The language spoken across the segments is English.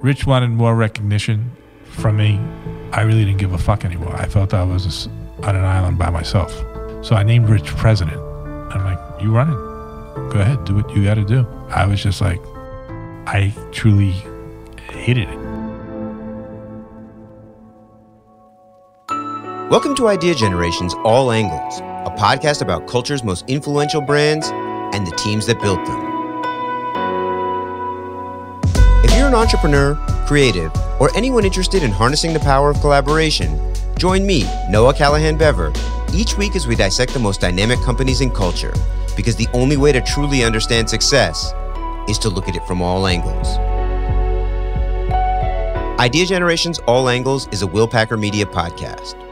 Rich wanted more recognition from me. I really didn't give a fuck anymore. I felt I was on an island by myself. So I named Rich president. I'm like, you run it. Go ahead, do what you got to do. I was just like, I truly hated it. Welcome to Idea Generation's All Angles, a podcast about culture's most influential brands and the teams that built them. You're an entrepreneur, creative, or anyone interested in harnessing the power of collaboration, join me, Noah Callahan Bever, each week as we dissect the most dynamic companies in culture, because the only way to truly understand success is to look at it from all angles. Idea Generation's All Angles is a Will Packer Media podcast.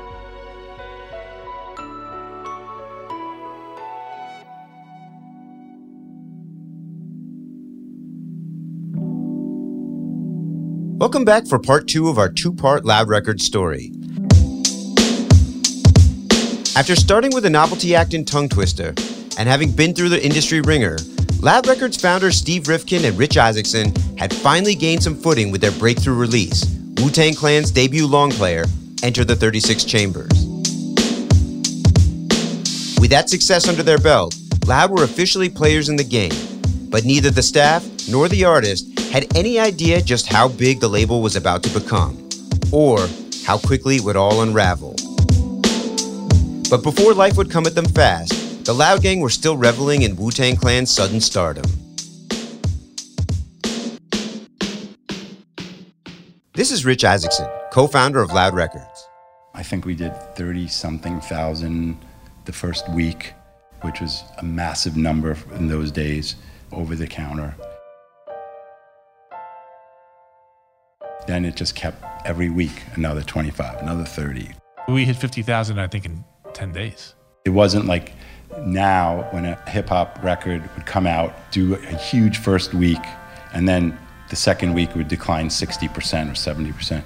Welcome back for part two of our two part Loud Records story. After starting with a novelty act in Tongue Twister and having been through the industry ringer, Loud Records founder Steve Rifkind and Rich Isaacson had finally gained some footing with their breakthrough release, Wu Tang Clan's debut long player, Enter the 36 Chambers. With that success under their belt, Loud were officially players in the game, but neither the staff nor the artist had any idea just how big the label was about to become, or how quickly it would all unravel. But before life would come at them fast, the Loud Gang were still reveling in Wu Tang Clan's sudden stardom. This is Rich Isaacson, co founder of Loud Records. I think we did 30 something thousand the first week, which was a massive number in those days over the counter. Then it just kept every week another 25, another 30. We hit 50,000, I think, in 10 days. It wasn't like now when a hip hop record would come out, do a huge first week, and then the second week would decline 60% or 70%.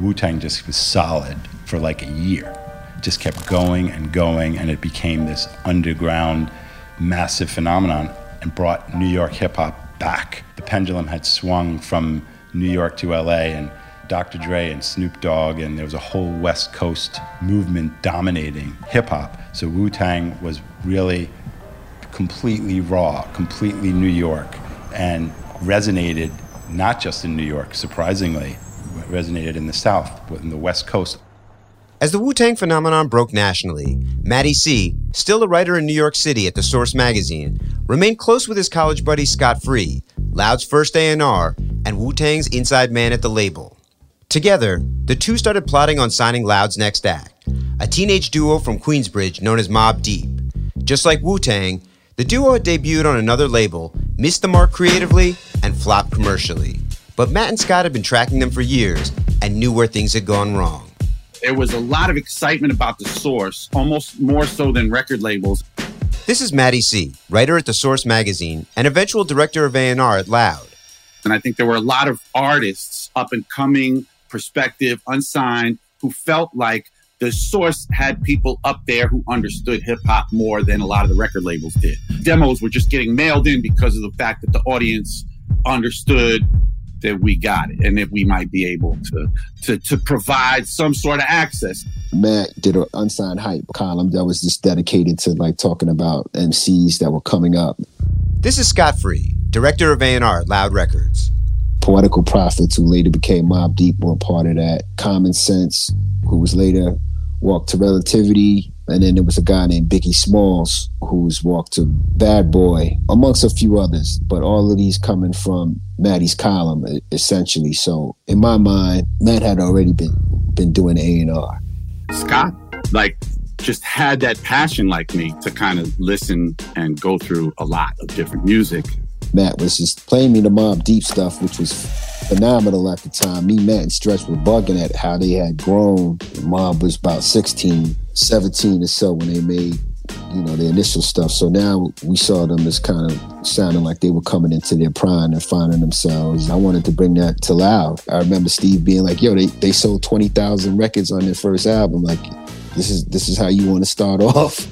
Wu Tang just was solid for like a year. Just kept going and going, and it became this underground, massive phenomenon and brought New York hip hop back. The pendulum had swung from New York to LA and Dr. Dre and Snoop Dogg, and there was a whole West Coast movement dominating hip hop. So Wu Tang was really completely raw, completely New York, and resonated not just in New York, surprisingly, resonated in the South, but in the West Coast. As the Wu Tang phenomenon broke nationally, Matty C, still a writer in New York City at The Source magazine, remained close with his college buddy Schott Free, Loud's first A&R, and Wu-Tang's inside man at the label. Together, the two started plotting on signing Loud's next act, a teenage duo from Queensbridge known as Mobb Deep. Just like Wu-Tang, the duo had debuted on another label, missed the mark creatively, and flopped commercially. But Matt and Schott had been tracking them for years and knew where things had gone wrong. There was a lot of excitement about the source, almost more so than record labels. This is Matty C., writer at The Source magazine and eventual director of A&R at Loud. And I think there were a lot of artists, up and coming, perspective, unsigned, who felt like the source had people up there who understood hip hop more than a lot of the record labels did. Demos were just getting mailed in because of the fact that the audience understood that we got it and that we might be able to to to provide some sort of access. Matt did an unsigned hype column that was just dedicated to like talking about MCs that were coming up. This is Schott Free, director of A&R at Loud Records. Poetical Prophets, who later became Mobb Deep, were a part of that. Common Sense, who was later Walked to Relativity, and then there was a guy named Biggie Smalls who's walked to Bad Boy, amongst a few others. But all of these coming from Matty's column, essentially. So in my mind, Matt had already been been doing A and R. Schott, like, just had that passion like me to kind of listen and go through a lot of different music. Matt was just playing me the Mobb Deep stuff, which was phenomenal at the time. Me, Matt, and Stretch were bugging at how they had grown. Mobb was about 16, 17 or so when they made, you know, the initial stuff. So now we saw them as kind of sounding like they were coming into their prime and finding themselves. I wanted to bring that to loud. I remember Steve being like, yo, they, they sold 20,000 records on their first album. Like, this is this is how you want to start off.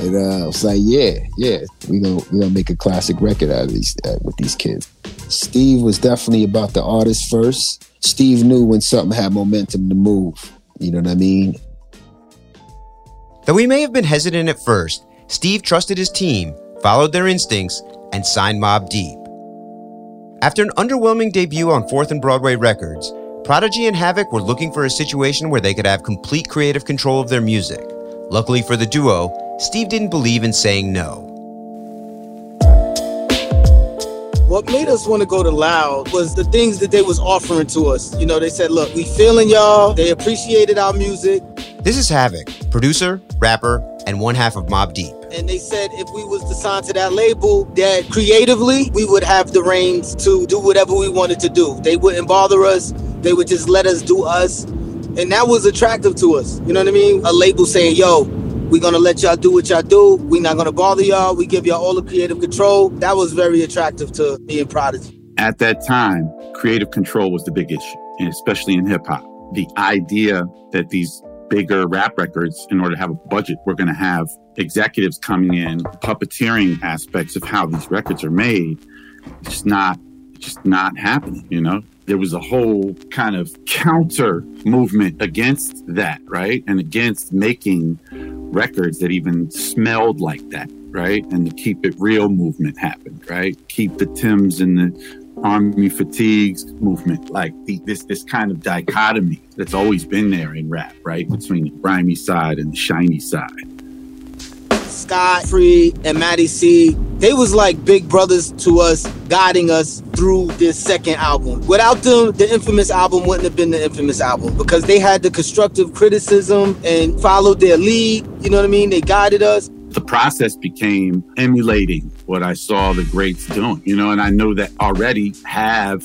And uh, I was like, yeah, yeah, we gonna we gonna make a classic record out of these uh, with these kids. Steve was definitely about the artist first. Steve knew when something had momentum to move. You know what I mean? Though he may have been hesitant at first, Steve trusted his team, followed their instincts, and signed Mobb Deep. After an underwhelming debut on 4th and Broadway Records, Prodigy and Havoc were looking for a situation where they could have complete creative control of their music. Luckily for the duo, Steve didn't believe in saying no. What made us want to go to Loud was the things that they was offering to us. You know, they said, look, we feeling y'all. They appreciated our music. This is Havoc, producer, rapper, and one half of Mobb Deep. And they said if we was to sign to that label, that creatively we would have the reins to do whatever we wanted to do. They wouldn't bother us. They would just let us do us. And that was attractive to us. You know what I mean? A label saying, yo, we're gonna let y'all do what y'all do. We're not gonna bother y'all. We give y'all all the creative control. That was very attractive to me and Prodigy. At that time, creative control was the big issue, and especially in hip hop. The idea that these bigger rap records, in order to have a budget, we're gonna have executives coming in, puppeteering aspects of how these records are made. It's just not, just not happening. You know, there was a whole kind of counter movement against that, right? And against making records that even smelled like that, right? And the Keep It Real movement happened, right? Keep the Timbs and the Army Fatigues movement, like the, this this kind of dichotomy that's always been there in rap, right? Between the grimy side and the shiny side. Schott Free and Matty C, they was like big brothers to us, guiding us through this second album. Without them, the infamous album wouldn't have been the infamous album because they had the constructive criticism and followed their lead. You know what I mean? They guided us. The process became emulating what I saw the greats doing, you know, and I know that already have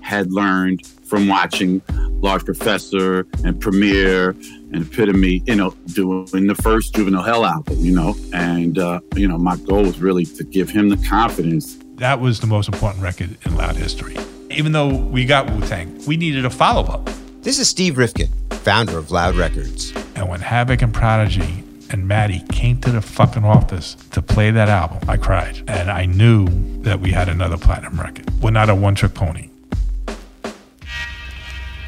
had learned from watching Large Professor and Premier and Epitome, you know, doing the first Juvenile Hell album, you know, and, uh, you know, my goal was really to give him the confidence. That was the most important record in Loud history. Even though we got Wu Tang, we needed a follow up. This is Steve Rifkind, founder of Loud Records. And when Havoc and Prodigy and Matty came to the fucking office to play that album, I cried. And I knew that we had another platinum record. We're not a one trick pony.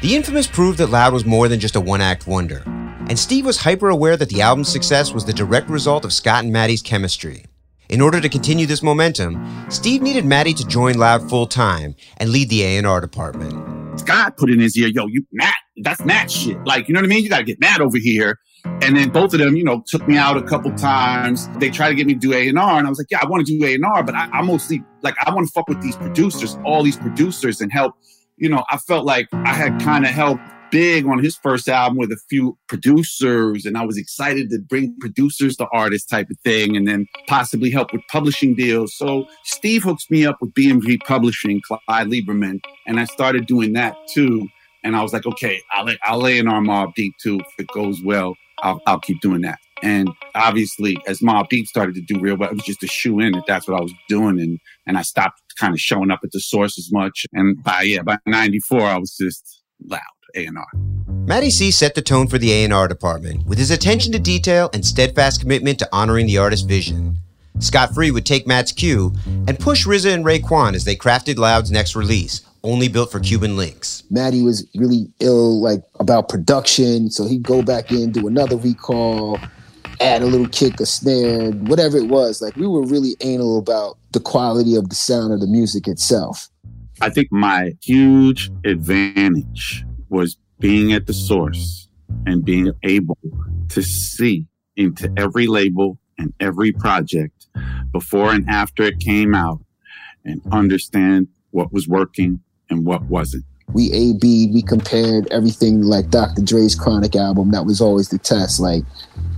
The Infamous proved that Loud was more than just a one act wonder, and Steve was hyper aware that the album's success was the direct result of Schott and Matty's chemistry. In order to continue this momentum, Steve needed Matty to join Loud full time and lead the A&R department. Schott put in his ear, yo, you Matt, that's Matt shit. Like, you know what I mean? You gotta get Matt over here And then both of them, you know, took me out a couple times. They tried to get me to do A and I was like, "Yeah, I want to do A and R, but I, I mostly like I want to fuck with these producers, all these producers, and help." You know, I felt like I had kind of helped big on his first album with a few producers, and I was excited to bring producers to artists type of thing, and then possibly help with publishing deals. So Steve hooks me up with BMG Publishing, Clyde Lieberman, and I started doing that too. And I was like, okay, I'll, I'll lay in our Mobb Deep too. If it goes well, I'll, I'll keep doing that. And obviously, as Mobb Deep started to do real well, it was just a shoe in that that's what I was doing. And, and I stopped kind of showing up at the source as much. And by, yeah, by 94, I was just loud. A&R. Matty C set the tone for the A&R department with his attention to detail and steadfast commitment to honoring the artist's vision. Schott Free would take Matt's cue and push RZA and Raekwon as they crafted Loud's next release, only built for Cuban Linx. Matty was really ill, like about production, so he'd go back in, do another recall, add a little kick, a snare, whatever it was. Like we were really anal about the quality of the sound of the music itself. I think my huge advantage was being at the source and being able to see into every label and every project before and after it came out and understand what was working and what wasn't. We A B, we compared everything like Dr. Dre's Chronic album. That was always the test. Like,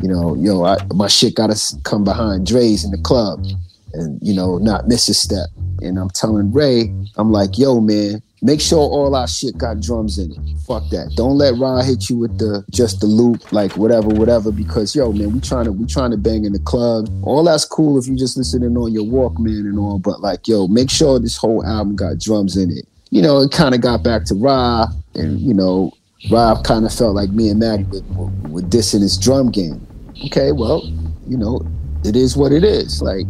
you know, yo, I, my shit gotta come behind Dre's in the club and, you know, not miss a step. And I'm telling Ray, I'm like, yo, man, Make sure all our shit got drums in it. Fuck that. Don't let Rod hit you with the just the loop, like whatever, whatever. Because yo, man, we trying to we trying to bang in the club. All that's cool if you just listening on your Walkman and all, but like yo, make sure this whole album got drums in it. You know, it kind of got back to Rob, and you know, Rob kind of felt like me and Matt were, were dissing his drum game. Okay, well, you know, it is what it is. Like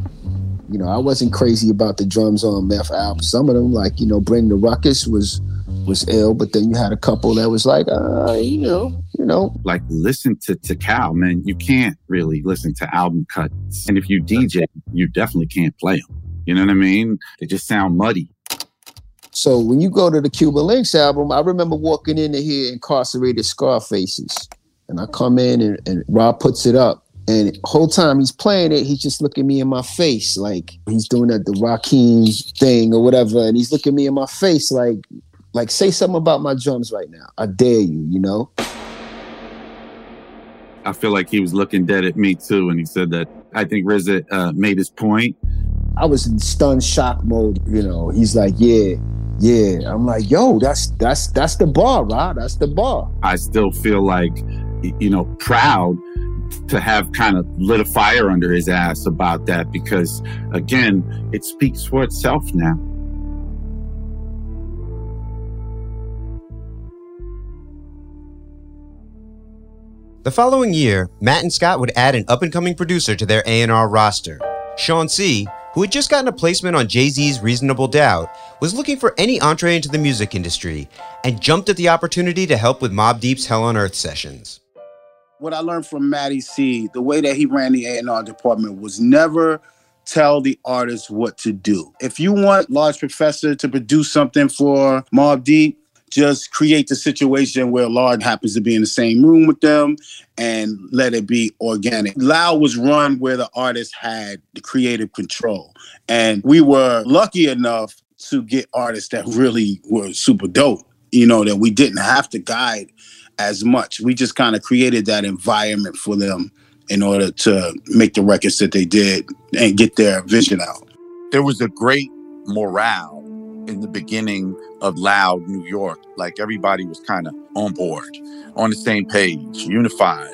you know, I wasn't crazy about the drums on Meth album. Some of them, like you know, Bring the Ruckus was was ill, but then you had a couple that was like, uh, you know, you know, like listen to to Cal, man. You can't really listen to album cuts, and if you DJ, you definitely can't play them. You know what I mean? They just sound muddy. So when you go to the Cuban Linx album, I remember walking into here incarcerated Scarfaces, and I come in and, and Rob puts it up, and whole time he's playing it, he's just looking me in my face like he's doing that the Rakim thing or whatever, and he's looking me in my face like, like say something about my drums right now. I dare you, you know. I feel like he was looking dead at me too, and he said that I think RZA uh, made his point. I was in stunned shock mode, you know. He's like, "Yeah, yeah." I'm like, "Yo, that's that's that's the bar, Rod. That's the bar." I still feel like, you know, proud to have kind of lit a fire under his ass about that because, again, it speaks for itself now. The following year, Matt and Schott would add an up-and-coming producer to their A&R roster. Sean C., who had just gotten a placement on Jay-Z's Reasonable Doubt, was looking for any entree into the music industry and jumped at the opportunity to help with Mobb Deep's Hell on Earth sessions what I learned from Matty C, the way that he ran the A&R department was never tell the artist what to do. If you want Large Professor to produce something for Mobb Deep, just create the situation where Large happens to be in the same room with them and let it be organic. Loud was run where the artist had the creative control. And we were lucky enough to get artists that really were super dope, you know, that we didn't have to guide as much. We just kind of created that environment for them in order to make the records that they did and get their vision out. There was a great morale in the beginning of Loud New York. Like everybody was kind of on board, on the same page, unified.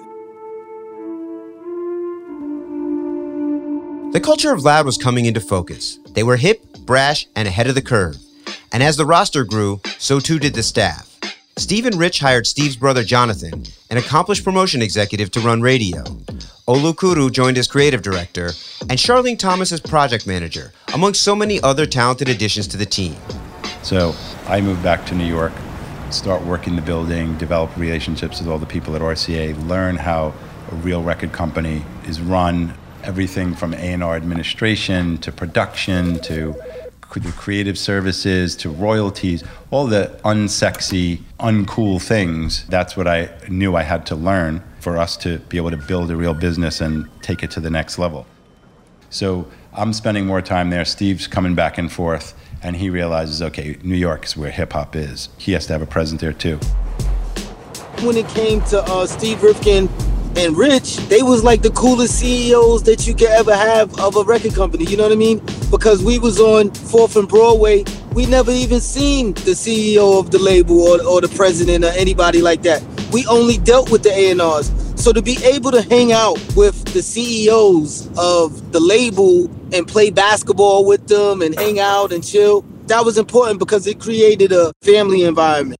The culture of Loud was coming into focus. They were hip, brash, and ahead of the curve. And as the roster grew, so too did the staff. Steve and Rich hired Steve's brother Jonathan, an accomplished promotion executive, to run radio. Olu Kuru joined as creative director, and Charlene Thomas as project manager, among so many other talented additions to the team. So I moved back to New York, start working the building, develop relationships with all the people at RCA, learn how a real record company is run, everything from A&R administration to production to creative services to royalties, all the unsexy, uncool things. That's what I knew I had to learn. for us to be able to build a real business and take it to the next level. So I'm spending more time there. Steve's coming back and forth, and he realizes, okay, New York is where hip hop is. He has to have a presence there too. When it came to uh, Steve Rifkind and Rich, they was like the coolest CEOs that you could ever have of a record company. You know what I mean? Because we was on Fourth and Broadway, we never even seen the CEO of the label or, or the president or anybody like that. We only dealt with the A&Rs. So to be able to hang out with the CEOs of the label and play basketball with them and hang out and chill, that was important because it created a family environment.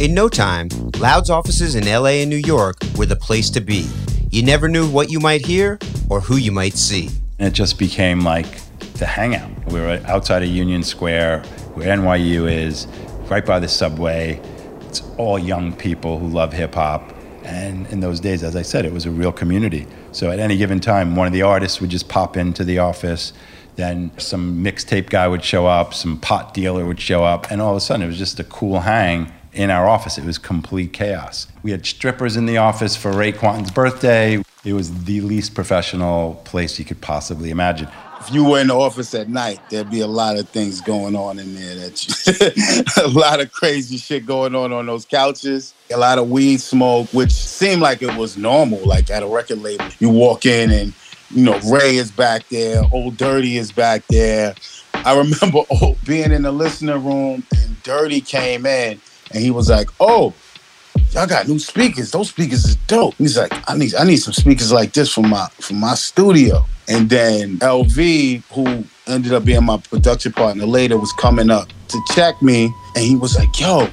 In no time, Loud's offices in LA and New York were the place to be. You never knew what you might hear or who you might see. And it just became like the hangout. We were outside of Union Square, where NYU is, right by the subway. It's all young people who love hip hop. And in those days, as I said, it was a real community. So at any given time, one of the artists would just pop into the office. Then some mixtape guy would show up, some pot dealer would show up, and all of a sudden it was just a cool hang in our office. It was complete chaos. We had strippers in the office for Raekwon's birthday. It was the least professional place you could possibly imagine. if you were in the office at night, there'd be a lot of things going on in there. That you, a lot of crazy shit going on on those couches. A lot of weed smoke, which seemed like it was normal. Like at a record label, you walk in and you know Ray is back there, Old Dirty is back there. I remember being in the listening room and Dirty came in and he was like, "Oh, y'all got new speakers. Those speakers is dope." He's like, "I need I need some speakers like this for my for my studio." And then LV, who ended up being my production partner later, was coming up to check me, and he was like, "Yo,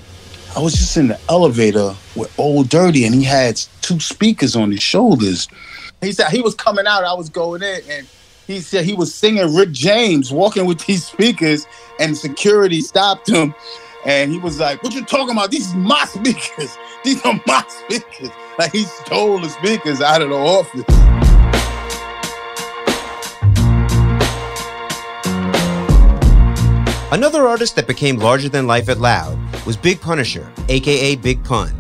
I was just in the elevator with Old Dirty, and he had two speakers on his shoulders." He said he was coming out, I was going in, and he said he was singing Rick James, walking with these speakers, and security stopped him. And he was like, What you talking about? These are my speakers. These are my speakers. Like he stole the speakers out of the office. Another artist that became larger than life at Loud was Big Punisher, aka Big Pun.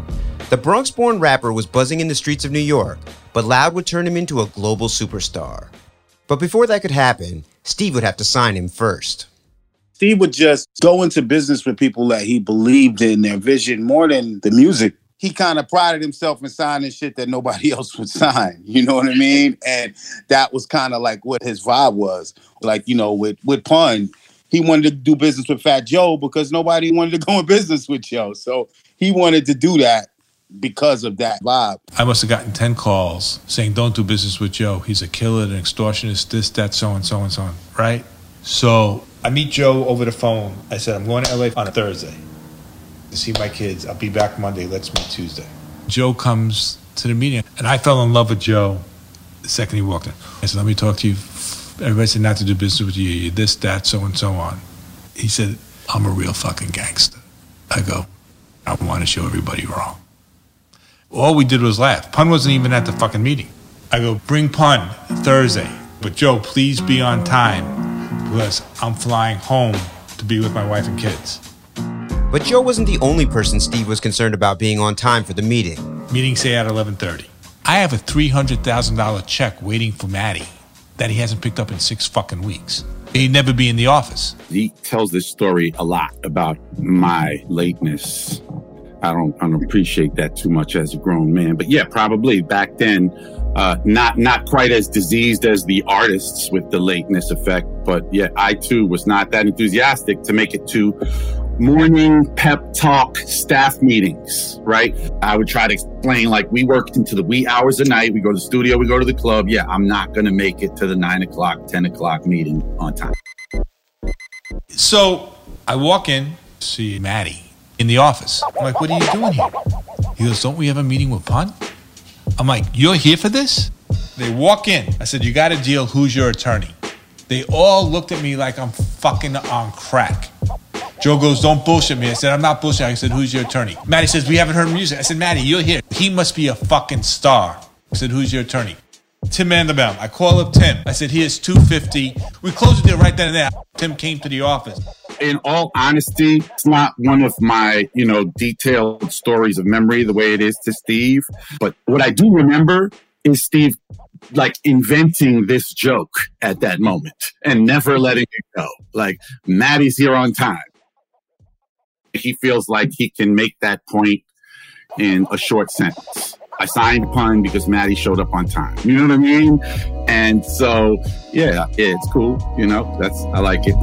The Bronx born rapper was buzzing in the streets of New York, but Loud would turn him into a global superstar. But before that could happen, Steve would have to sign him first. Steve would just go into business with people that he believed in their vision more than the music. He kind of prided himself in signing shit that nobody else would sign. You know what I mean? And that was kind of like what his vibe was. Like, you know, with with Pun, he wanted to do business with Fat Joe because nobody wanted to go in business with Joe. So he wanted to do that because of that vibe. I must have gotten 10 calls saying, don't do business with Joe. He's a killer, an extortionist, this, that, so and so and so on, right? So I meet Joe over the phone. I said, I'm going to LA on a Thursday to see my kids. I'll be back Monday. Let's meet Tuesday. Joe comes to the meeting, and I fell in love with Joe the second he walked in. I said, let me talk to you. Everybody said not to do business with you. You're this, that, so and so on. He said, I'm a real fucking gangster. I go, I want to show everybody wrong. All we did was laugh. Pun wasn't even at the fucking meeting. I go, bring Pun Thursday. But Joe, please be on time because I'm flying home to be with my wife and kids. But Joe wasn't the only person Steve was concerned about being on time for the meeting. Meeting say at 11:30. I have a $300,000 check waiting for Matty that he hasn't picked up in 6 fucking weeks. He'd never be in the office. He tells this story a lot about my lateness. I don't, I don't appreciate that too much as a grown man, but yeah, probably back then, uh, not not quite as diseased as the artists with the lateness effect, but yeah, I too was not that enthusiastic to make it to morning pep talk staff meetings, right? I would try to explain like we worked into the wee hours of night. We go to the studio, we go to the club. Yeah, I'm not to make it to the nine o'clock, 10 o'clock meeting on time. So I walk in, see Matty in the office. I'm like, what are you doing here? He goes, don't we have a meeting with Pun? I'm like, you're here for this? They walk in. I said, you got a deal. Who's your attorney? They all looked at me like I'm fucking on crack. Joe goes, don't bullshit me. I said, I'm not bullshitting. I said, who's your attorney? Matty says, we haven't heard music. I said, Matty, you're here. He must be a fucking star. I said, who's your attorney? Tim Mandelbaum. I call up Tim. I said, here's 250. We closed the deal right then and there. Tim came to the office. In all honesty, it's not one of my, you know, detailed stories of memory the way it is to Steve. But what I do remember is Steve like inventing this joke at that moment and never letting it go. Like Matty's here on time. He feels like he can make that point in a short sentence. I signed pun because Matty showed up on time. You know what I mean? And so, yeah, yeah, it's cool. You know, that's I like it.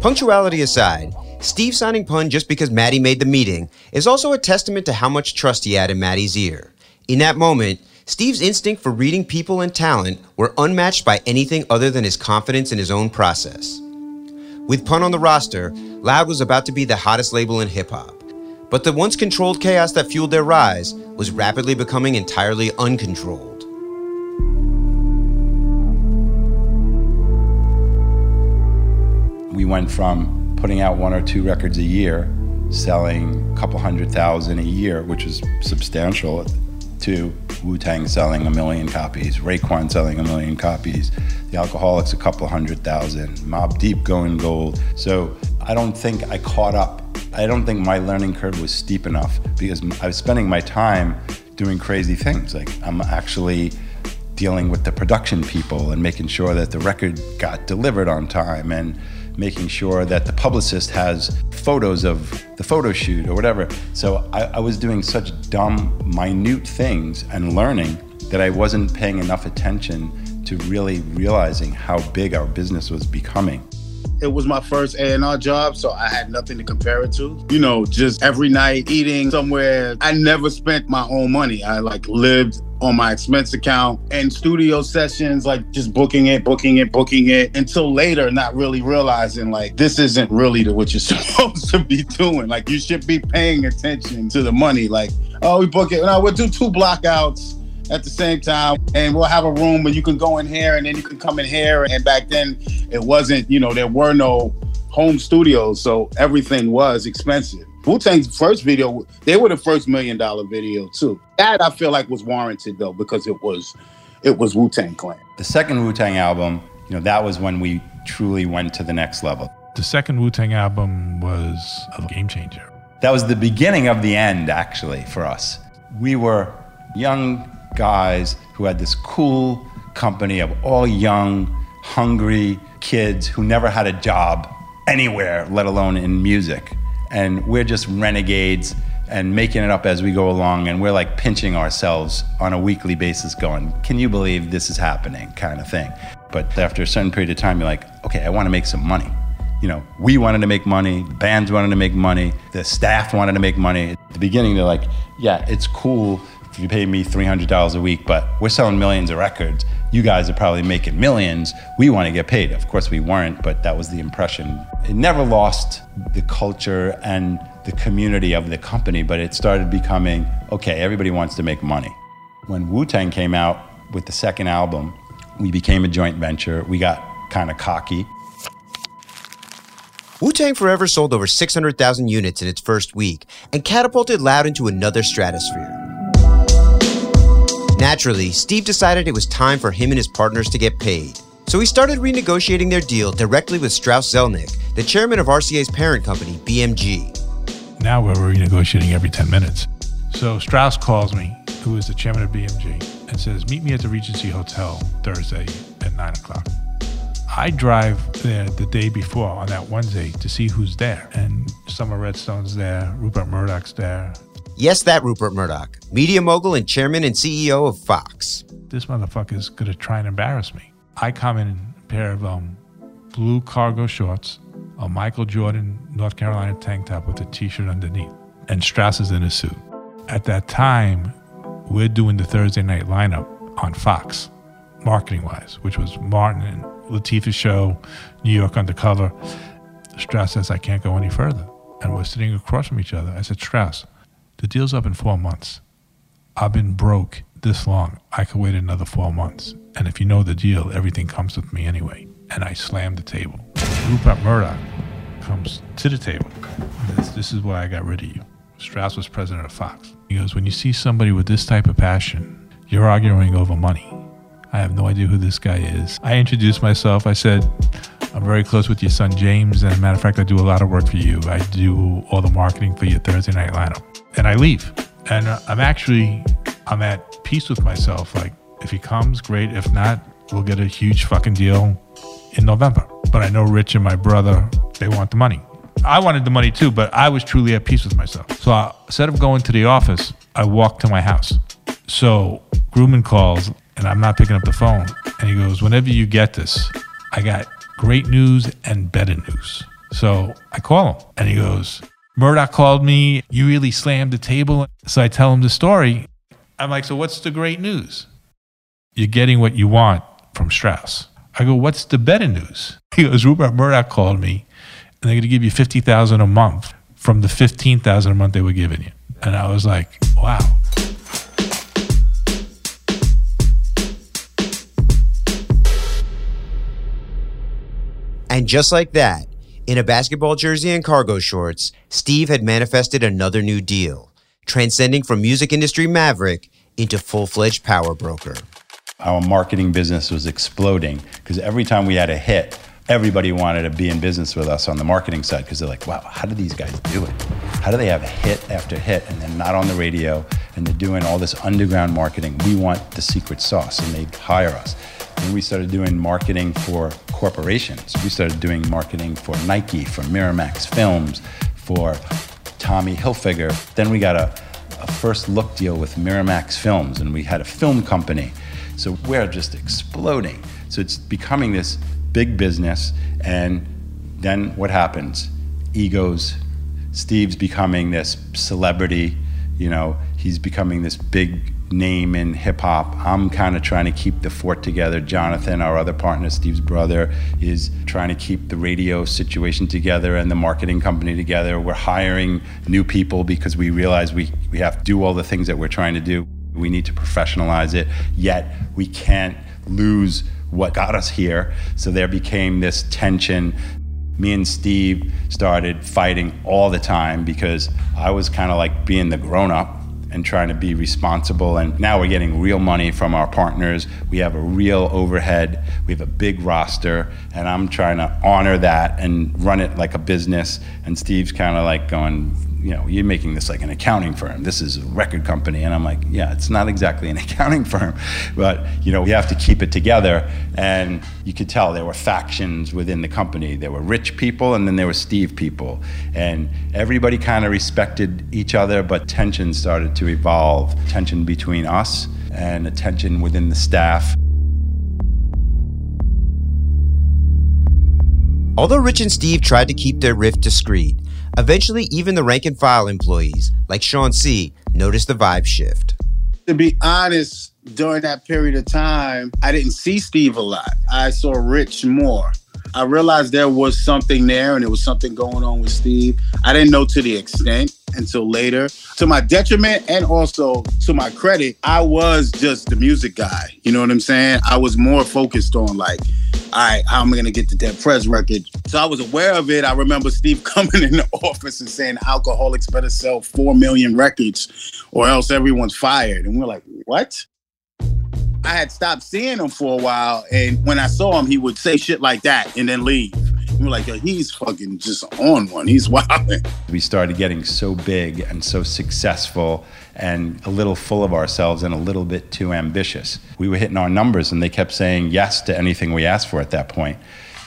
Punctuality aside, Steve signing pun just because Matty made the meeting is also a testament to how much trust he had in Matty's ear. In that moment, Steve's instinct for reading people and talent were unmatched by anything other than his confidence in his own process. With Pun on the roster, Loud was about to be the hottest label in hip hop. But the once controlled chaos that fueled their rise was rapidly becoming entirely uncontrolled. We went from putting out one or two records a year, selling a couple hundred thousand a year, which is substantial, to Wu Tang selling a million copies, Raekwon selling a million copies, the Alkaholiks a couple hundred thousand, Mobb Deep going gold. So I don't think I caught up. I don't think my learning curve was steep enough because I was spending my time doing crazy things. Like I'm actually dealing with the production people and making sure that the record got delivered on time and making sure that the publicist has photos of the photo shoot or whatever. So I, I was doing such dumb, minute things and learning that I wasn't paying enough attention to really realizing how big our business was becoming. It was my first A&R job, so I had nothing to compare it to. You know, just every night eating somewhere. I never spent my own money. I like lived on my expense account and studio sessions, like just booking it, booking it, booking it until later, not really realizing like this isn't really the, what you're supposed to be doing. Like you should be paying attention to the money. Like, oh, we book it. No, we'll do two blockouts at the same time and we'll have a room where you can go in here and then you can come in here. And back then it wasn't, you know, there were no home studios. So everything was expensive. Wu Tang's first video, they were the first million dollar video too. That I feel like was warranted though because it was it was Wu Tang Clan. The second Wu Tang album, you know, that was when we truly went to the next level. The second Wu Tang album was a game changer. That was the beginning of the end, actually, for us. We were young guys who had this cool company of all young, hungry kids who never had a job anywhere, let alone in music and we're just renegades and making it up as we go along and we're like pinching ourselves on a weekly basis going can you believe this is happening? kind of thing. But after a certain period of time you're like okay i want to make some money. You know we wanted to make money the bands wanted to make money the staff wanted to make money. At the beginning they're like yeah it's cool if you pay me $300 a week but we're selling millions of records you guys are probably making millions. We want to get paid. Of course, we weren't, but that was the impression. It never lost the culture and the community of the company, but it started becoming okay, everybody wants to make money. When Wu Tang came out with the second album, we became a joint venture. We got kind of cocky. Wu Tang Forever sold over 600,000 units in its first week and catapulted Loud into another stratosphere. Naturally, Steve decided it was time for him and his partners to get paid. So he started renegotiating their deal directly with Strauss Zelnick, the chairman of RCA's parent company, BMG. Now we're renegotiating every 10 minutes. So Strauss calls me, who is the chairman of BMG, and says, Meet me at the Regency Hotel Thursday at 9 o'clock. I drive there the day before on that Wednesday to see who's there. And Sumner Redstone's there, Rupert Murdoch's there, Yes, that Rupert Murdoch, media mogul and chairman and CEO of Fox. This motherfucker's gonna try and embarrass me. I come in a pair of um, blue cargo shorts, a Michael Jordan North Carolina tank top with a t-shirt underneath, and Strauss is in a suit. At that time, we're doing the Thursday night lineup on Fox, marketing wise, which was Martin and Latifah's show, New York Undercover. Strauss says, I can't go any further. And we're sitting across from each other. I said, Strauss, the deal's up in four months. I've been broke this long. I could wait another four months. And if you know the deal, everything comes with me anyway. And I slammed the table. Rupert Murdoch comes to the table. This, this is why I got rid of you. Strauss was president of Fox. He goes, When you see somebody with this type of passion, you're arguing over money. I have no idea who this guy is. I introduced myself. I said, I'm very close with your son James. And matter of fact, I do a lot of work for you. I do all the marketing for your Thursday night lineup and I leave. And uh, I'm actually, I'm at peace with myself. Like, if he comes, great. If not, we'll get a huge fucking deal in November. But I know Rich and my brother, they want the money. I wanted the money too, but I was truly at peace with myself. So I, instead of going to the office, I walked to my house. So Grumman calls and I'm not picking up the phone. And he goes, Whenever you get this, I got great news and better news. So I call him and he goes, Murdoch called me. You really slammed the table. So I tell him the story. I'm like, so what's the great news? You're getting what you want from Strauss. I go, what's the better news? He goes, Rupert Murdoch called me, and they're going to give you fifty thousand a month from the fifteen thousand a month they were giving you. And I was like, wow. And just like that, in a basketball jersey and cargo shorts, Steve had manifested another new deal, transcending from music industry maverick into full fledged power broker. Our marketing business was exploding because every time we had a hit, everybody wanted to be in business with us on the marketing side because they're like, wow, how do these guys do it? How do they have hit after hit and they're not on the radio and they're doing all this underground marketing? We want the secret sauce and they hire us. And we started doing marketing for corporations. We started doing marketing for Nike, for Miramax Films, for Tommy Hilfiger. Then we got a, a first look deal with Miramax Films and we had a film company. So we're just exploding. So it's becoming this big business. And then what happens? Egos. Steve's becoming this celebrity. You know, he's becoming this big name in hip hop. I'm kind of trying to keep the fort together. Jonathan, our other partner, Steve's brother, is trying to keep the radio situation together and the marketing company together. We're hiring new people because we realize we, we have to do all the things that we're trying to do. We need to professionalize it, yet we can't lose what got us here. So there became this tension. Me and Steve started fighting all the time because I was kind of like being the grown up and trying to be responsible. And now we're getting real money from our partners. We have a real overhead. We have a big roster. And I'm trying to honor that and run it like a business. And Steve's kind of like going, you know, you're making this like an accounting firm. This is a record company. And I'm like, yeah, it's not exactly an accounting firm, but, you know, we have to keep it together. And you could tell there were factions within the company. There were rich people and then there were Steve people. And everybody kind of respected each other, but tension started to evolve tension between us and a tension within the staff. Although Rich and Steve tried to keep their rift discreet, eventually even the rank and file employees, like Sean C., noticed the vibe shift. To be honest, during that period of time, I didn't see Steve a lot. I saw Rich more. I realized there was something there and there was something going on with Steve. I didn't know to the extent until later. To my detriment and also to my credit, I was just the music guy. You know what I'm saying? I was more focused on like, all right, how am I gonna get the Dead Prez record? So I was aware of it. I remember Steve coming in the office and saying Alkaholiks better sell four million records or else everyone's fired. And we're like, what? I had stopped seeing him for a while, and when I saw him, he would say shit like that and then leave. We were like, Yo, he's fucking just on one. He's wilding. We started getting so big and so successful and a little full of ourselves and a little bit too ambitious. We were hitting our numbers, and they kept saying yes to anything we asked for at that point.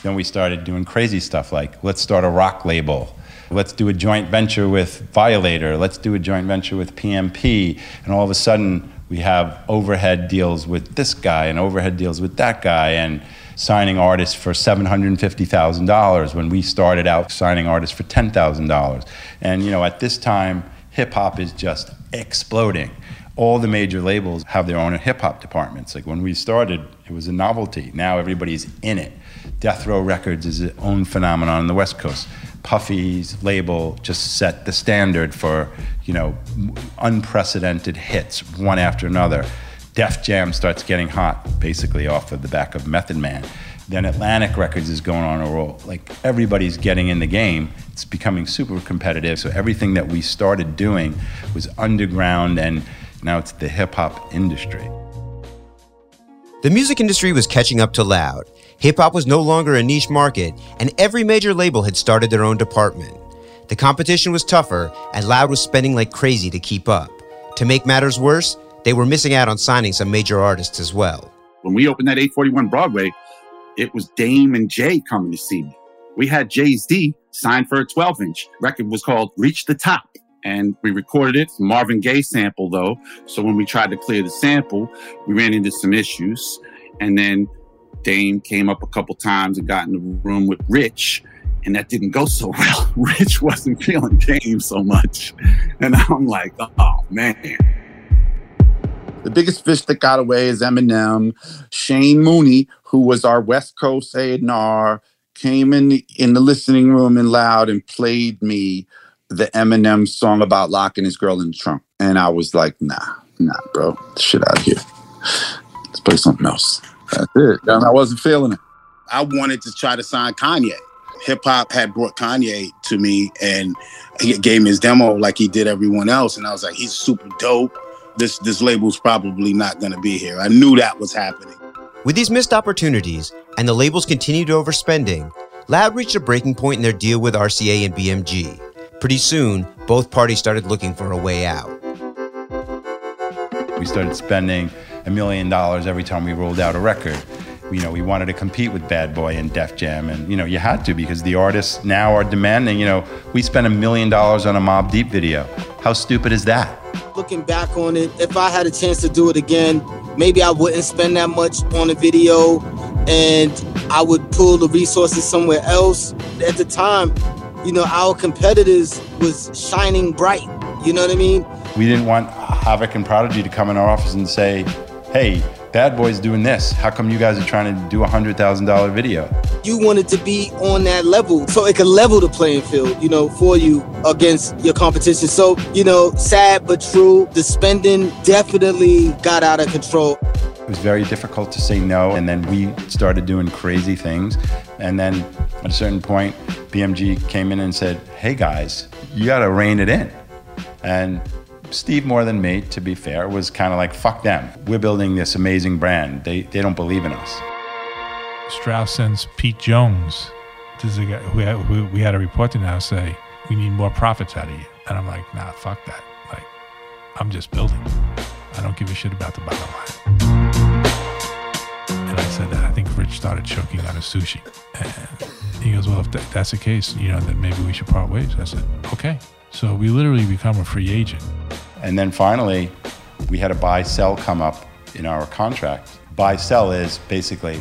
Then we started doing crazy stuff like, let's start a rock label. Let's do a joint venture with Violator. Let's do a joint venture with PMP. And all of a sudden, we have overhead deals with this guy and overhead deals with that guy and signing artists for $750,000 when we started out signing artists for $10,000. And you know, at this time, hip hop is just exploding. All the major labels have their own hip hop departments. Like when we started, it was a novelty. Now everybody's in it. Death Row Records is its own phenomenon on the West Coast. Puffy's label just set the standard for, you know, unprecedented hits one after another. Def Jam starts getting hot basically off of the back of Method Man. Then Atlantic Records is going on a roll. Like everybody's getting in the game. It's becoming super competitive. So everything that we started doing was underground and now it's the hip hop industry. The music industry was catching up to Loud. Hip hop was no longer a niche market, and every major label had started their own department. The competition was tougher, and Loud was spending like crazy to keep up. To make matters worse, they were missing out on signing some major artists as well. When we opened that 841 Broadway, it was Dame and Jay coming to see me. We had Jay-Z signed for a 12 inch. Record was called Reach the Top. And we recorded it, Marvin Gaye sample though. So when we tried to clear the sample, we ran into some issues. And then Dame came up a couple times and got in the room with Rich, and that didn't go so well. Rich wasn't feeling Dame so much. And I'm like, oh man. The biggest fish that got away is Eminem. Shane Mooney, who was our West Coast A&R, came in in the listening room and loud and played me the Eminem song about locking his girl in the trunk. And I was like, nah, nah, bro, shit out of here. Let's play something else. That's it. And I wasn't feeling it. I wanted to try to sign Kanye. Hip hop had brought Kanye to me and he gave me his demo like he did everyone else. And I was like, he's super dope. This this label's probably not gonna be here. I knew that was happening. With these missed opportunities and the label's continued overspending, Loud reached a breaking point in their deal with RCA and BMG. Pretty soon, both parties started looking for a way out. We started spending a million dollars every time we rolled out a record. You know, we wanted to compete with Bad Boy and Def Jam, and you know, you had to because the artists now are demanding. You know, we spent a million dollars on a Mobb Deep video. How stupid is that? Looking back on it, if I had a chance to do it again, maybe I wouldn't spend that much on a video and I would pull the resources somewhere else. At the time, you know, our competitors was shining bright. You know what I mean? We didn't want Havoc and Prodigy to come in our office and say, hey, Bad Boy's doing this. How come you guys are trying to do a $100,000 video? You wanted to be on that level so it could level the playing field, you know, for you against your competition. So, you know, sad but true, the spending definitely got out of control. It was very difficult to say no. And then we started doing crazy things. And then at a certain point, BMG came in and said, hey guys, you got to rein it in. And Steve, more than me, to be fair, was kind of like, fuck them. We're building this amazing brand. They, they don't believe in us. Strauss sends Pete Jones. This is a guy who, who we had a reporter now say, we need more profits out of you. And I'm like, nah, fuck that. Like, I'm just building. I don't give a shit about the bottom line. And I said that I think Rich started choking on his sushi. And he goes, well, if that, that's the case, you know, then maybe we should part ways. I said, okay. So we literally become a free agent. And then finally, we had a buy sell come up in our contract. Buy sell is basically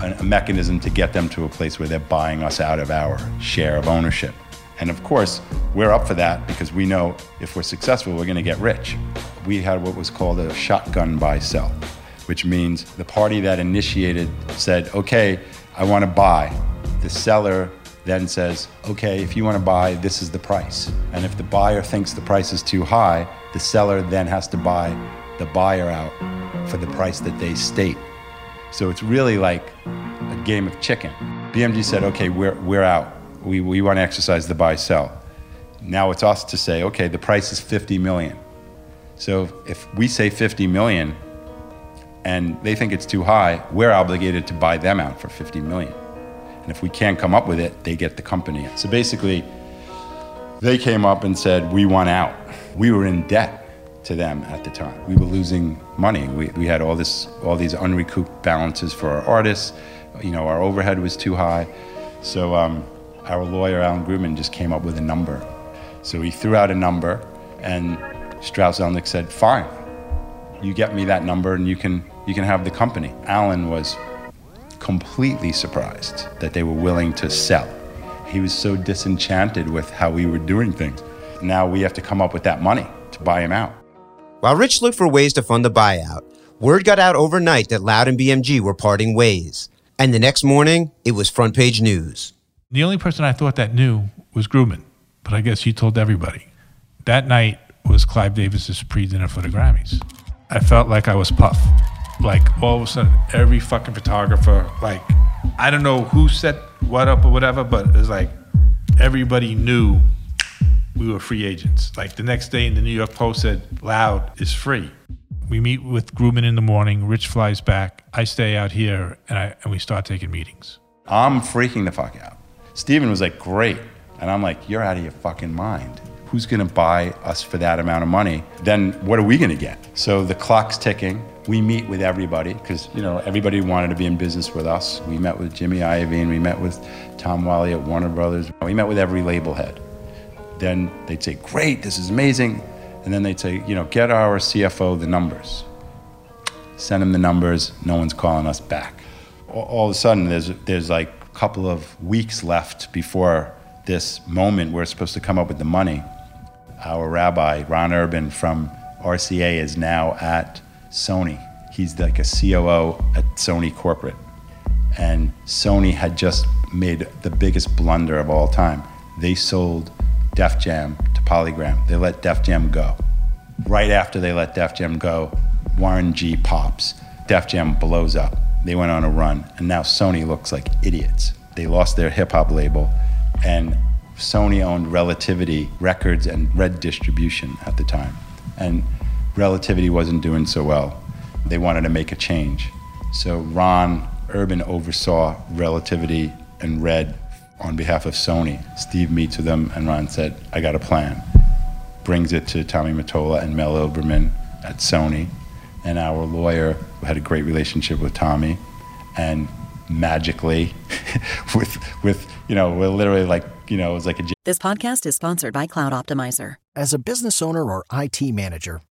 a, mechanism to get them to a place where they're buying us out of our share of ownership. And of course, we're up for that because we know if we're successful, we're going to get rich. We had what was called a shotgun buy sell, which means the party that initiated said, okay, I want to buy. The seller then says, okay, if you want to buy, this is the price. And if the buyer thinks the price is too high, the seller then has to buy the buyer out for the price that they state. So it's really like a game of chicken. BMG said, okay, we're, we're out. We, we want to exercise the buy sell. Now it's us to say, okay, the price is 50 million. So if we say 50 million and they think it's too high, we're obligated to buy them out for 50 million. And if we can't come up with it, they get the company. So basically, they came up and said, We want out. We were in debt to them at the time. We were losing money. We, we had all, this, all these unrecouped balances for our artists. You know, our overhead was too high. So um, our lawyer, Alan Grubman, just came up with a number. So he threw out a number, and Strauss Zelnick said, Fine, you get me that number and you can, you can have the company. Alan was completely surprised that they were willing to sell. He was so disenchanted with how we were doing things. Now we have to come up with that money to buy him out. While Rich looked for ways to fund the buyout, word got out overnight that Loud and BMG were parting ways. And the next morning, it was front page news. The only person I thought that knew was Grubman, but I guess he told everybody. That night was Clive Davis's pre dinner for the Grammys. I felt like I was Puff. Like all of a sudden, every fucking photographer, like, I don't know who set what up or whatever, but it's like everybody knew we were free agents. Like the next day in the New York Post said, Loud is free. We meet with Grubman in the morning. Rich flies back. I stay out here and, I, and we start taking meetings. I'm freaking the fuck out. Steven was like, great. And I'm like, you're out of your fucking mind. Who's gonna buy us for that amount of money? Then what are we gonna get? So the clock's ticking. We meet with everybody because, you know, everybody wanted to be in business with us. We met with Jimmy Iovine, we met with Tom Whalley at Warner Brothers. We met with every label head. Then they'd say, great, this is amazing. And then they'd say, you know, get our CFO the numbers. Send him the numbers, no one's calling us back. All, of a sudden, there's, there's like a couple of weeks left before this moment where we're supposed to come up with the money. Our rabbi, Ron Urban from RCA, is now at Sony. He's like a COO at Sony Corporate. And Sony had just made the biggest blunder of all time. They sold Def Jam to Polygram. They let Def Jam go. Right after they let Def Jam go, Warren G pops. Def Jam blows up. They went on a run, and now Sony looks like idiots. They lost their hip hop label, and Sony owned Relativity Records and Red Distribution at the time. And Relativity wasn't doing so well. They wanted to make a change. So Ron Urban oversaw relativity and Red on behalf of Sony. Steve meets with them, and Ron said, I got a plan. Brings it to Tommy Mottola and Mel Ilberman at Sony. And our lawyer had a great relationship with Tommy. And magically, with, with, you know, we're literally like, you know, it was like a This podcast is sponsored by Cloud Optimizer. As a business owner or IT manager,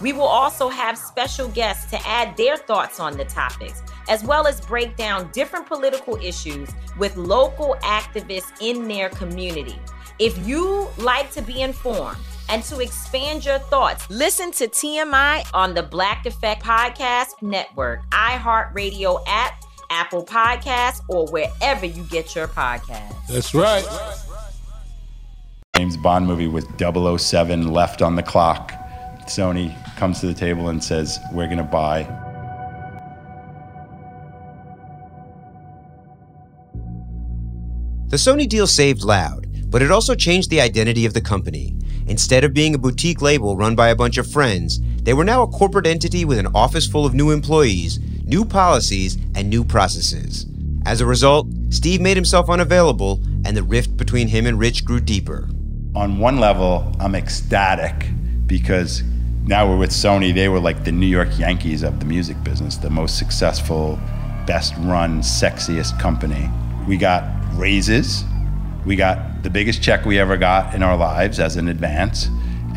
We will also have special guests to add their thoughts on the topics, as well as break down different political issues with local activists in their community. If you like to be informed and to expand your thoughts, listen to TMI on the Black Effect Podcast Network, iHeartRadio app, Apple Podcasts, or wherever you get your podcasts. That's right. James Bond movie with 007 left on the clock. Sony comes to the table and says, We're going to buy. The Sony deal saved Loud, but it also changed the identity of the company. Instead of being a boutique label run by a bunch of friends, they were now a corporate entity with an office full of new employees, new policies, and new processes. As a result, Steve made himself unavailable, and the rift between him and Rich grew deeper. On one level, I'm ecstatic because now we're with Sony. They were like the New York Yankees of the music business, the most successful, best run, sexiest company. We got raises, we got the biggest check we ever got in our lives as an advance.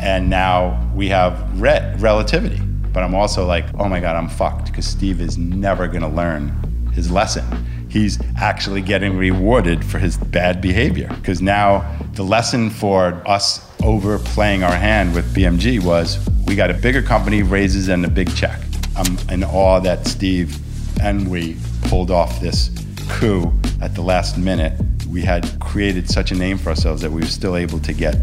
And now we have red relativity. But I'm also like, oh my God, I'm fucked because Steve is never going to learn his lesson. He's actually getting rewarded for his bad behavior because now the lesson for us overplaying our hand with BMG was we got a bigger company, raises, and a big check. I'm in awe that Steve and we pulled off this coup at the last minute. We had created such a name for ourselves that we were still able to get,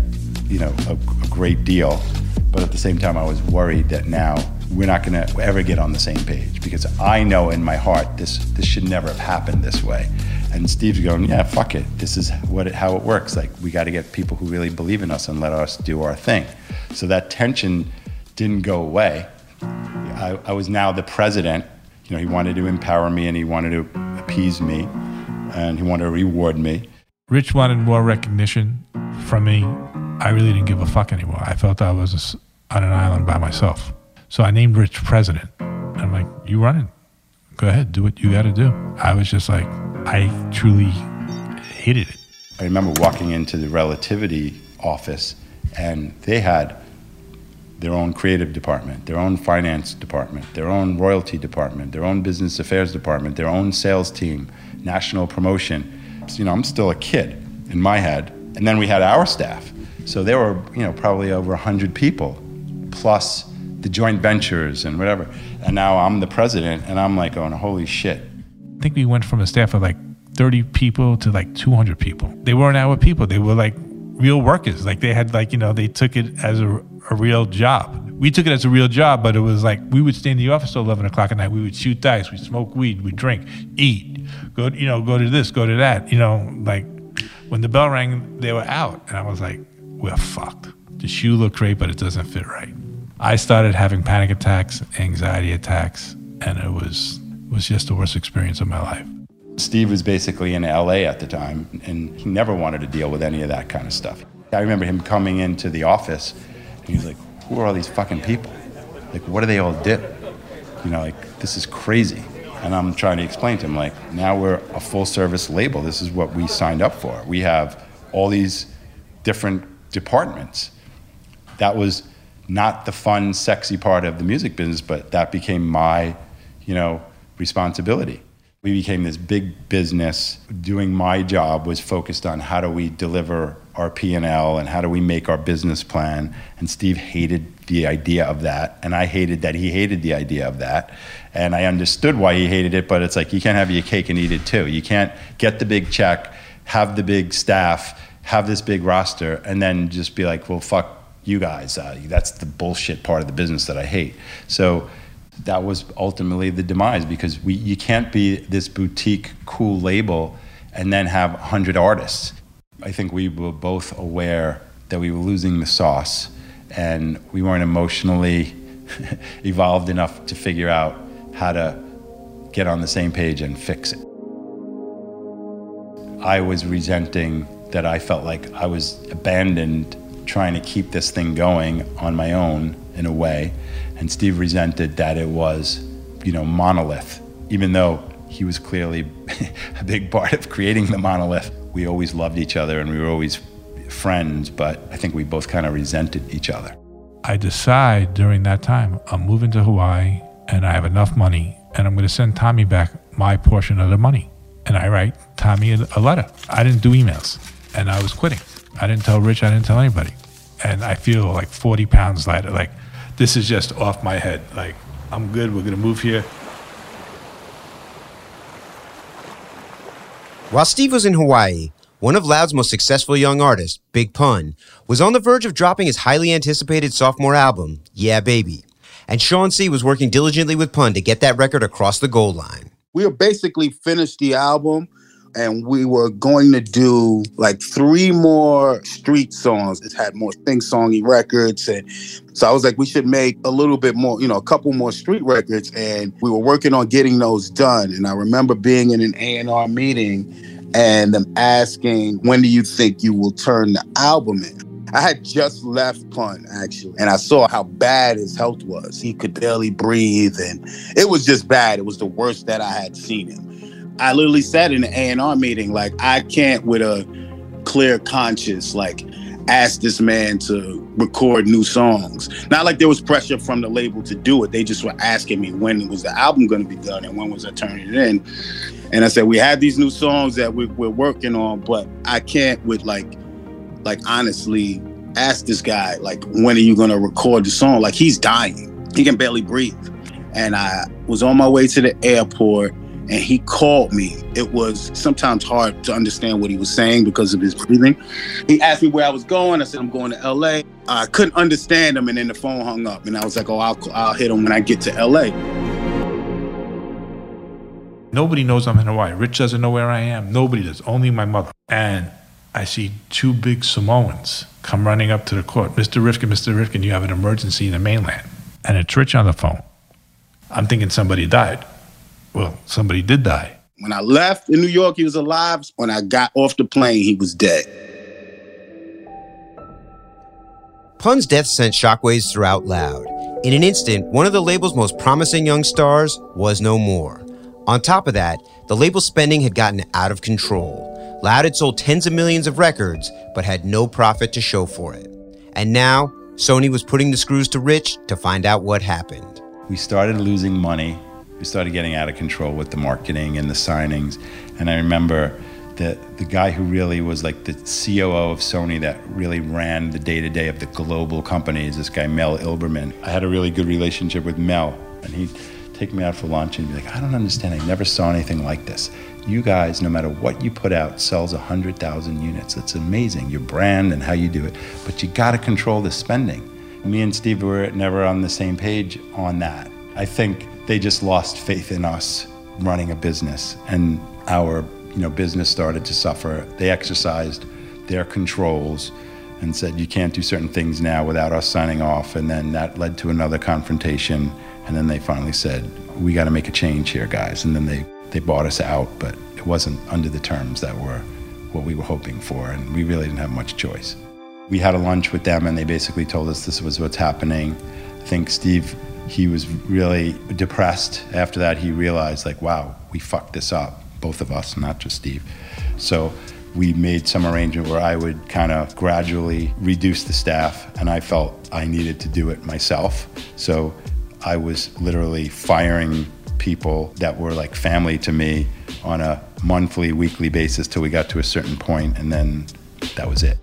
you know, a, a great deal. But at the same time, I was worried that now we're not going to ever get on the same page because I know in my heart this this should never have happened this way. And Steve's going, yeah, fuck it. This is what it, how it works. Like we got to get people who really believe in us and let us do our thing. So that tension didn't go away. I, I was now the president. You know, he wanted to empower me and he wanted to appease me and he wanted to reward me. Rich wanted more recognition from me. I really didn't give a fuck anymore. I felt I was on an island by myself. So I named Rich president. I'm like, you running. Go ahead, do what you got to do. I was just like, I truly hated it. I remember walking into the relativity office and they had their own creative department, their own finance department, their own royalty department, their own business affairs department, their own sales team, national promotion. So, you know, I'm still a kid in my head. And then we had our staff. So there were, you know, probably over 100 people plus the joint ventures and whatever. And now I'm the president, and I'm like going, holy shit. Think we went from a staff of like 30 people to like 200 people. They weren't our people. They were like real workers. Like they had like, you know, they took it as a, a real job. We took it as a real job, but it was like we would stay in the office till 11 o'clock at night. We would shoot dice, We'd smoke weed, We'd drink, eat, go, you know, go to this, go to that. You know, like when the bell rang, they were out. And I was like, we're fucked. The shoe looked great, but it doesn't fit right. I started having panic attacks, anxiety attacks, and it was was just the worst experience of my life. Steve was basically in LA at the time, and he never wanted to deal with any of that kind of stuff. I remember him coming into the office, and he was like, "Who are all these fucking people? Like, what do they all do? You know, like this is crazy." And I'm trying to explain to him, like, now we're a full service label. This is what we signed up for. We have all these different departments. That was not the fun, sexy part of the music business, but that became my, you know, responsibility. We became this big business. Doing my job was focused on how do we deliver our P&L and how do we make our business plan. And Steve hated the idea of that, and I hated that he hated the idea of that. And I understood why he hated it, but it's like you can't have your cake and eat it too. You can't get the big check, have the big staff, have this big roster, and then just be like, well, fuck you guys. Uh, that's the bullshit part of the business that I hate. So that was ultimately the demise because we you can't be this boutique cool label and then have 100 artists. I think we were both aware that we were losing the sauce and we weren't emotionally evolved enough to figure out how to get on the same page and fix it. I was resenting that I felt like I was abandoned trying to keep this thing going on my own in a way. And Steve resented that it was, you know, monolith, even though he was clearly a big part of creating the monolith. We always loved each other and we were always friends, but I think we both kind of resented each other. I decide during that time, I'm moving to Hawaii and I have enough money and I'm going to send Tommy back my portion of the money. And I write Tommy a letter. I didn't do emails and I was quitting. I didn't tell Rich, I didn't tell anybody. And I feel like 40 pounds lighter. Like, this is just off my head. Like, I'm good. We're going to move here. While Steve was in Hawaii, one of Loud's most successful young artists, Big Pun, was on the verge of dropping his highly anticipated sophomore album, Yeah Baby. And Sean C. was working diligently with Pun to get that record across the goal line. We were basically finished the album and we were going to do like three more street songs. It had more sing songy records, and so I was like, we should make a little bit more, you know, a couple more street records, and we were working on getting those done. And I remember being in an A and R meeting, and them asking, when do you think you will turn the album in? I had just left Pun actually, and I saw how bad his health was. He could barely breathe, and it was just bad. It was the worst that I had seen him. I literally said in the A&R meeting, like, I can't with a clear conscience, like ask this man to record new songs. Not like there was pressure from the label to do it. They just were asking me when was the album going to be done and when was I turning it in. And I said we had these new songs that we, we're working on, but I can't with like, like honestly, ask this guy like when are you going to record the song? Like he's dying. He can barely breathe. And I was on my way to the airport and he called me. It was sometimes hard to understand what he was saying because of his breathing. He asked me where I was going. I said, I'm going to LA. I couldn't understand him, and then the phone hung up. And I was like, oh, I'll, I'll hit him when I get to LA. Nobody knows I'm in Hawaii. Rich doesn't know where I am. Nobody does. Only my mother. And I see two big Samoans come running up to the court. Mr. Rifkind, Mr. Rifkind, you have an emergency in the mainland. And it's Rich on the phone. I'm thinking somebody died. Well, somebody did die. When I left in New York, he was alive. When I got off the plane, he was dead. Pun's death sent shockwaves throughout Loud. In an instant, one of the label's most promising young stars was no more. On top of that, the label's spending had gotten out of control. Loud had sold tens of millions of records, but had no profit to show for it. And now, Sony was putting the screws to Rich to find out what happened. We started losing money we started getting out of control with the marketing and the signings. And I remember the the guy who really was like the COO of Sony that really ran the day to day of the global companies. This guy Mel Ilberman. I had a really good relationship with Mel, and he'd take me out for lunch and be like, "I don't understand. I never saw anything like this. You guys, no matter what you put out, sells hundred thousand units. It's amazing. Your brand and how you do it, but you got to control the spending." Me and Steve were never on the same page on that. I think they just lost faith in us running a business. And our you know business started to suffer. They exercised their controls and said you can't do certain things now without us signing off. And then that led to another confrontation. And then they finally said we got to make a change here guys. And then they they bought us out but it wasn't under the terms that were what we were hoping for. And we really didn't have much choice. We had a lunch with them and they basically told us this was what's happening. I think steve he was really depressed. After that, he realized, like, wow, we fucked this up, both of us, not just Steve. So we made some arrangement where I would kind of gradually reduce the staff, and I felt I needed to do it myself. So I was literally firing people that were like family to me on a monthly, weekly basis till we got to a certain point, and then that was it.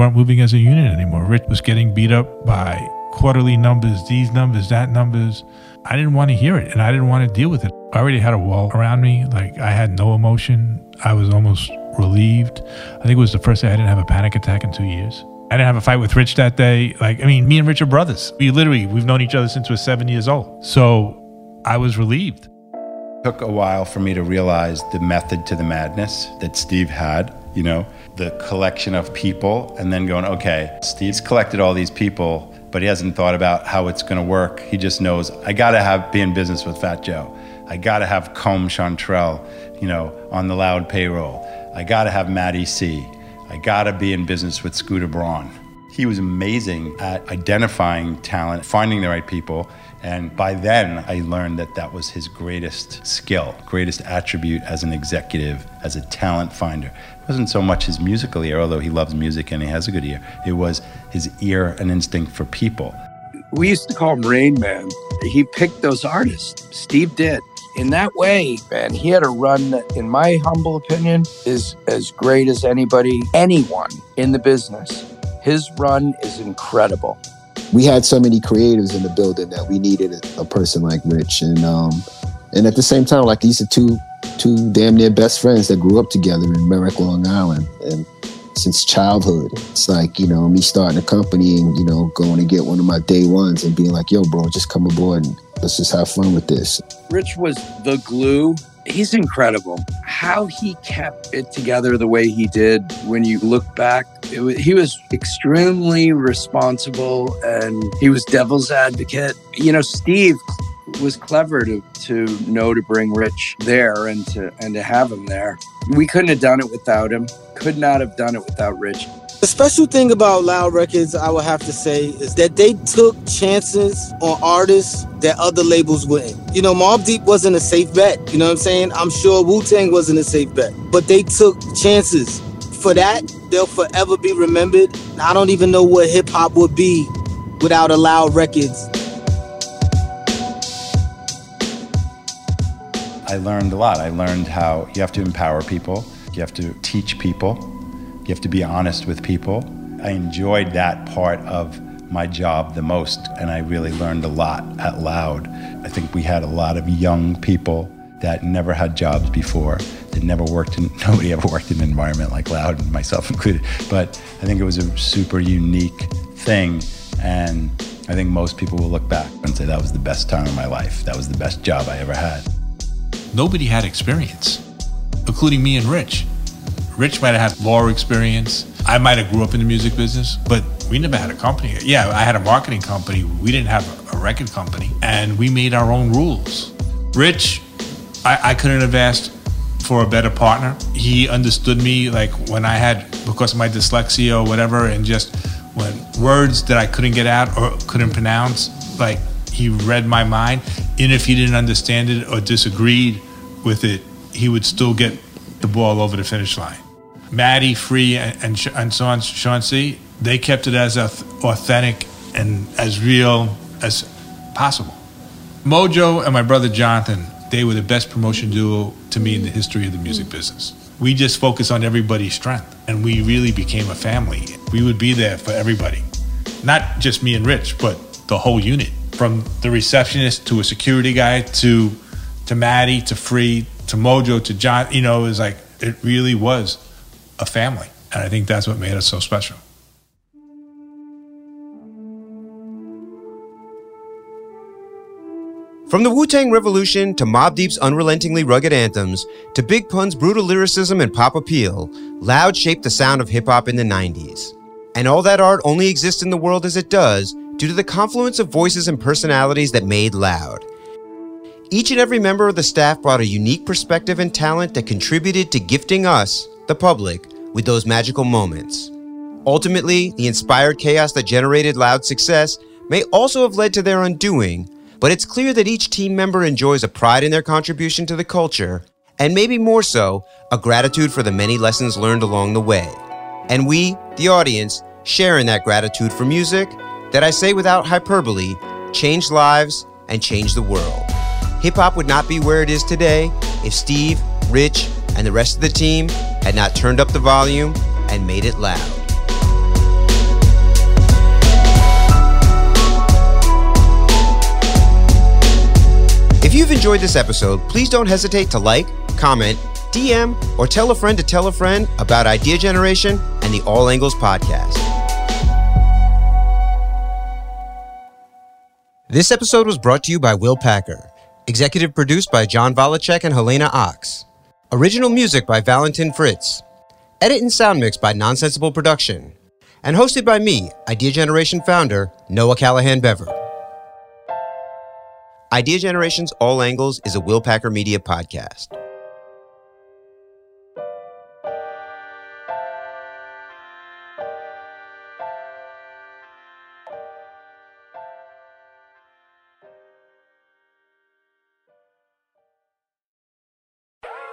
Weren't moving as a unit anymore. Rich was getting beat up by quarterly numbers, these numbers, that numbers. I didn't want to hear it and I didn't want to deal with it. I already had a wall around me. Like I had no emotion. I was almost relieved. I think it was the first day I didn't have a panic attack in two years. I didn't have a fight with Rich that day. Like, I mean, me and Rich are brothers. We literally, we've known each other since we are seven years old. So I was relieved. Took a while for me to realize the method to the madness that Steve had, you know, the collection of people and then going, okay, Steve's collected all these people, but he hasn't thought about how it's going to work. He just knows, I got to have be in business with Fat Joe. I got to have Comme Chanterelle, you know, on the loud payroll. I got to have Matty C. I got to be in business with Scooter Braun. He was amazing at identifying talent, finding the right people, and by then, I learned that that was his greatest skill, greatest attribute as an executive, as a talent finder. It wasn't so much his musical ear, although he loves music and he has a good ear. It was his ear and instinct for people. We used to call him Rain Man. He picked those artists. Steve did. In that way, man, he had a run that, in my humble opinion, is as great as anybody, anyone in the business. His run is incredible we had so many creatives in the building that we needed a, person like Rich, and um, and at the same time, like these are two two damn near best friends that grew up together in Merrick, Long Island, and since childhood. It's like you know me starting a company and you know going to get one of my day ones and being like, "Yo, bro, just come aboard and let's just have fun with this." Rich was the glue he's incredible. How he kept it together the way he did when you look back, was, he was extremely responsible and he was devil's advocate. You know, Steve was clever to to know to bring Rich there and to and to have him there. We couldn't have done it without him. Could not have done it without Rich. The special thing about Loud Records, I would have to say, is that they took chances on artists that other labels wouldn't. You know, Mobb Deep wasn't a safe bet. You know what I'm saying? I'm sure Wu Tang wasn't a safe bet, but they took chances. For that, they'll forever be remembered. I don't even know what hip hop would be without a Loud Records. I learned a lot. I learned how you have to empower people, you have to teach people, you have to be honest with people. I enjoyed that part of my job the most, and I really learned a lot at Loud. I think we had a lot of young people that never had jobs before, that never worked in, nobody ever worked in an environment like Loud, myself included. But I think it was a super unique thing, and I think most people will look back and say that was the best time of my life. That was the best job I ever had. Nobody had experience, including me and Rich. Rich might have had law experience. I might have grew up in the music business, but we never had a company. Yeah, I had a marketing company. We didn't have a record company, and we made our own rules. Rich, I, I couldn't have asked for a better partner. He understood me like when I had because of my dyslexia or whatever, and just when words that I couldn't get out or couldn't pronounce, like he read my mind. And if he didn't understand it or disagreed with it, he would still get the ball over the finish line. Matty, Free, and, and, and Sean, Sean C, they kept it as authentic and as real as possible. MoeJoe and my brother Jonathan, they were the best promotion duo to me in the history of the music mm. business. We just focused on everybody's strength and we really became a family. We would be there for everybody, not just me and Rich, but the whole unit from the receptionist to a security guy to to Matty to Free to MoeJoe to John. You know, it was like it really was a family, and I think that's what made us so special. From the Wu Tang Revolution to Mobb Deep's unrelentingly rugged anthems to Big Pun's brutal lyricism and pop appeal, Loud shaped the sound of hip hop in the 90s. And all that art only exists in the world as it does due to the confluence of voices and personalities that made Loud. Each and every member of the staff brought a unique perspective and talent that contributed to gifting us, the public, with those magical moments. Ultimately, the inspired chaos that generated Loud success may also have led to their undoing but it's clear that each team member enjoys a pride in their contribution to the culture, and maybe more so, a gratitude for the many lessons learned along the way. And we, the audience, share in that gratitude for music that I say without hyperbole changed lives and changed the world. Hip hop would not be where it is today if Steve, Rich, and the rest of the team had not turned up the volume and made it loud. If you've enjoyed this episode, please don't hesitate to like, comment, DM, or tell a friend to tell a friend about Idea Generation and the All Angles podcast. This episode was brought to you by Will Packer, executive produced by John Volacek and Helena Ox, original music by Valentin Fritz, edit and sound mix by Nonsensible Production, and hosted by me, Idea Generation founder Noah Callahan Bever. Idea Generation's All Angles is a Will Packer Media podcast.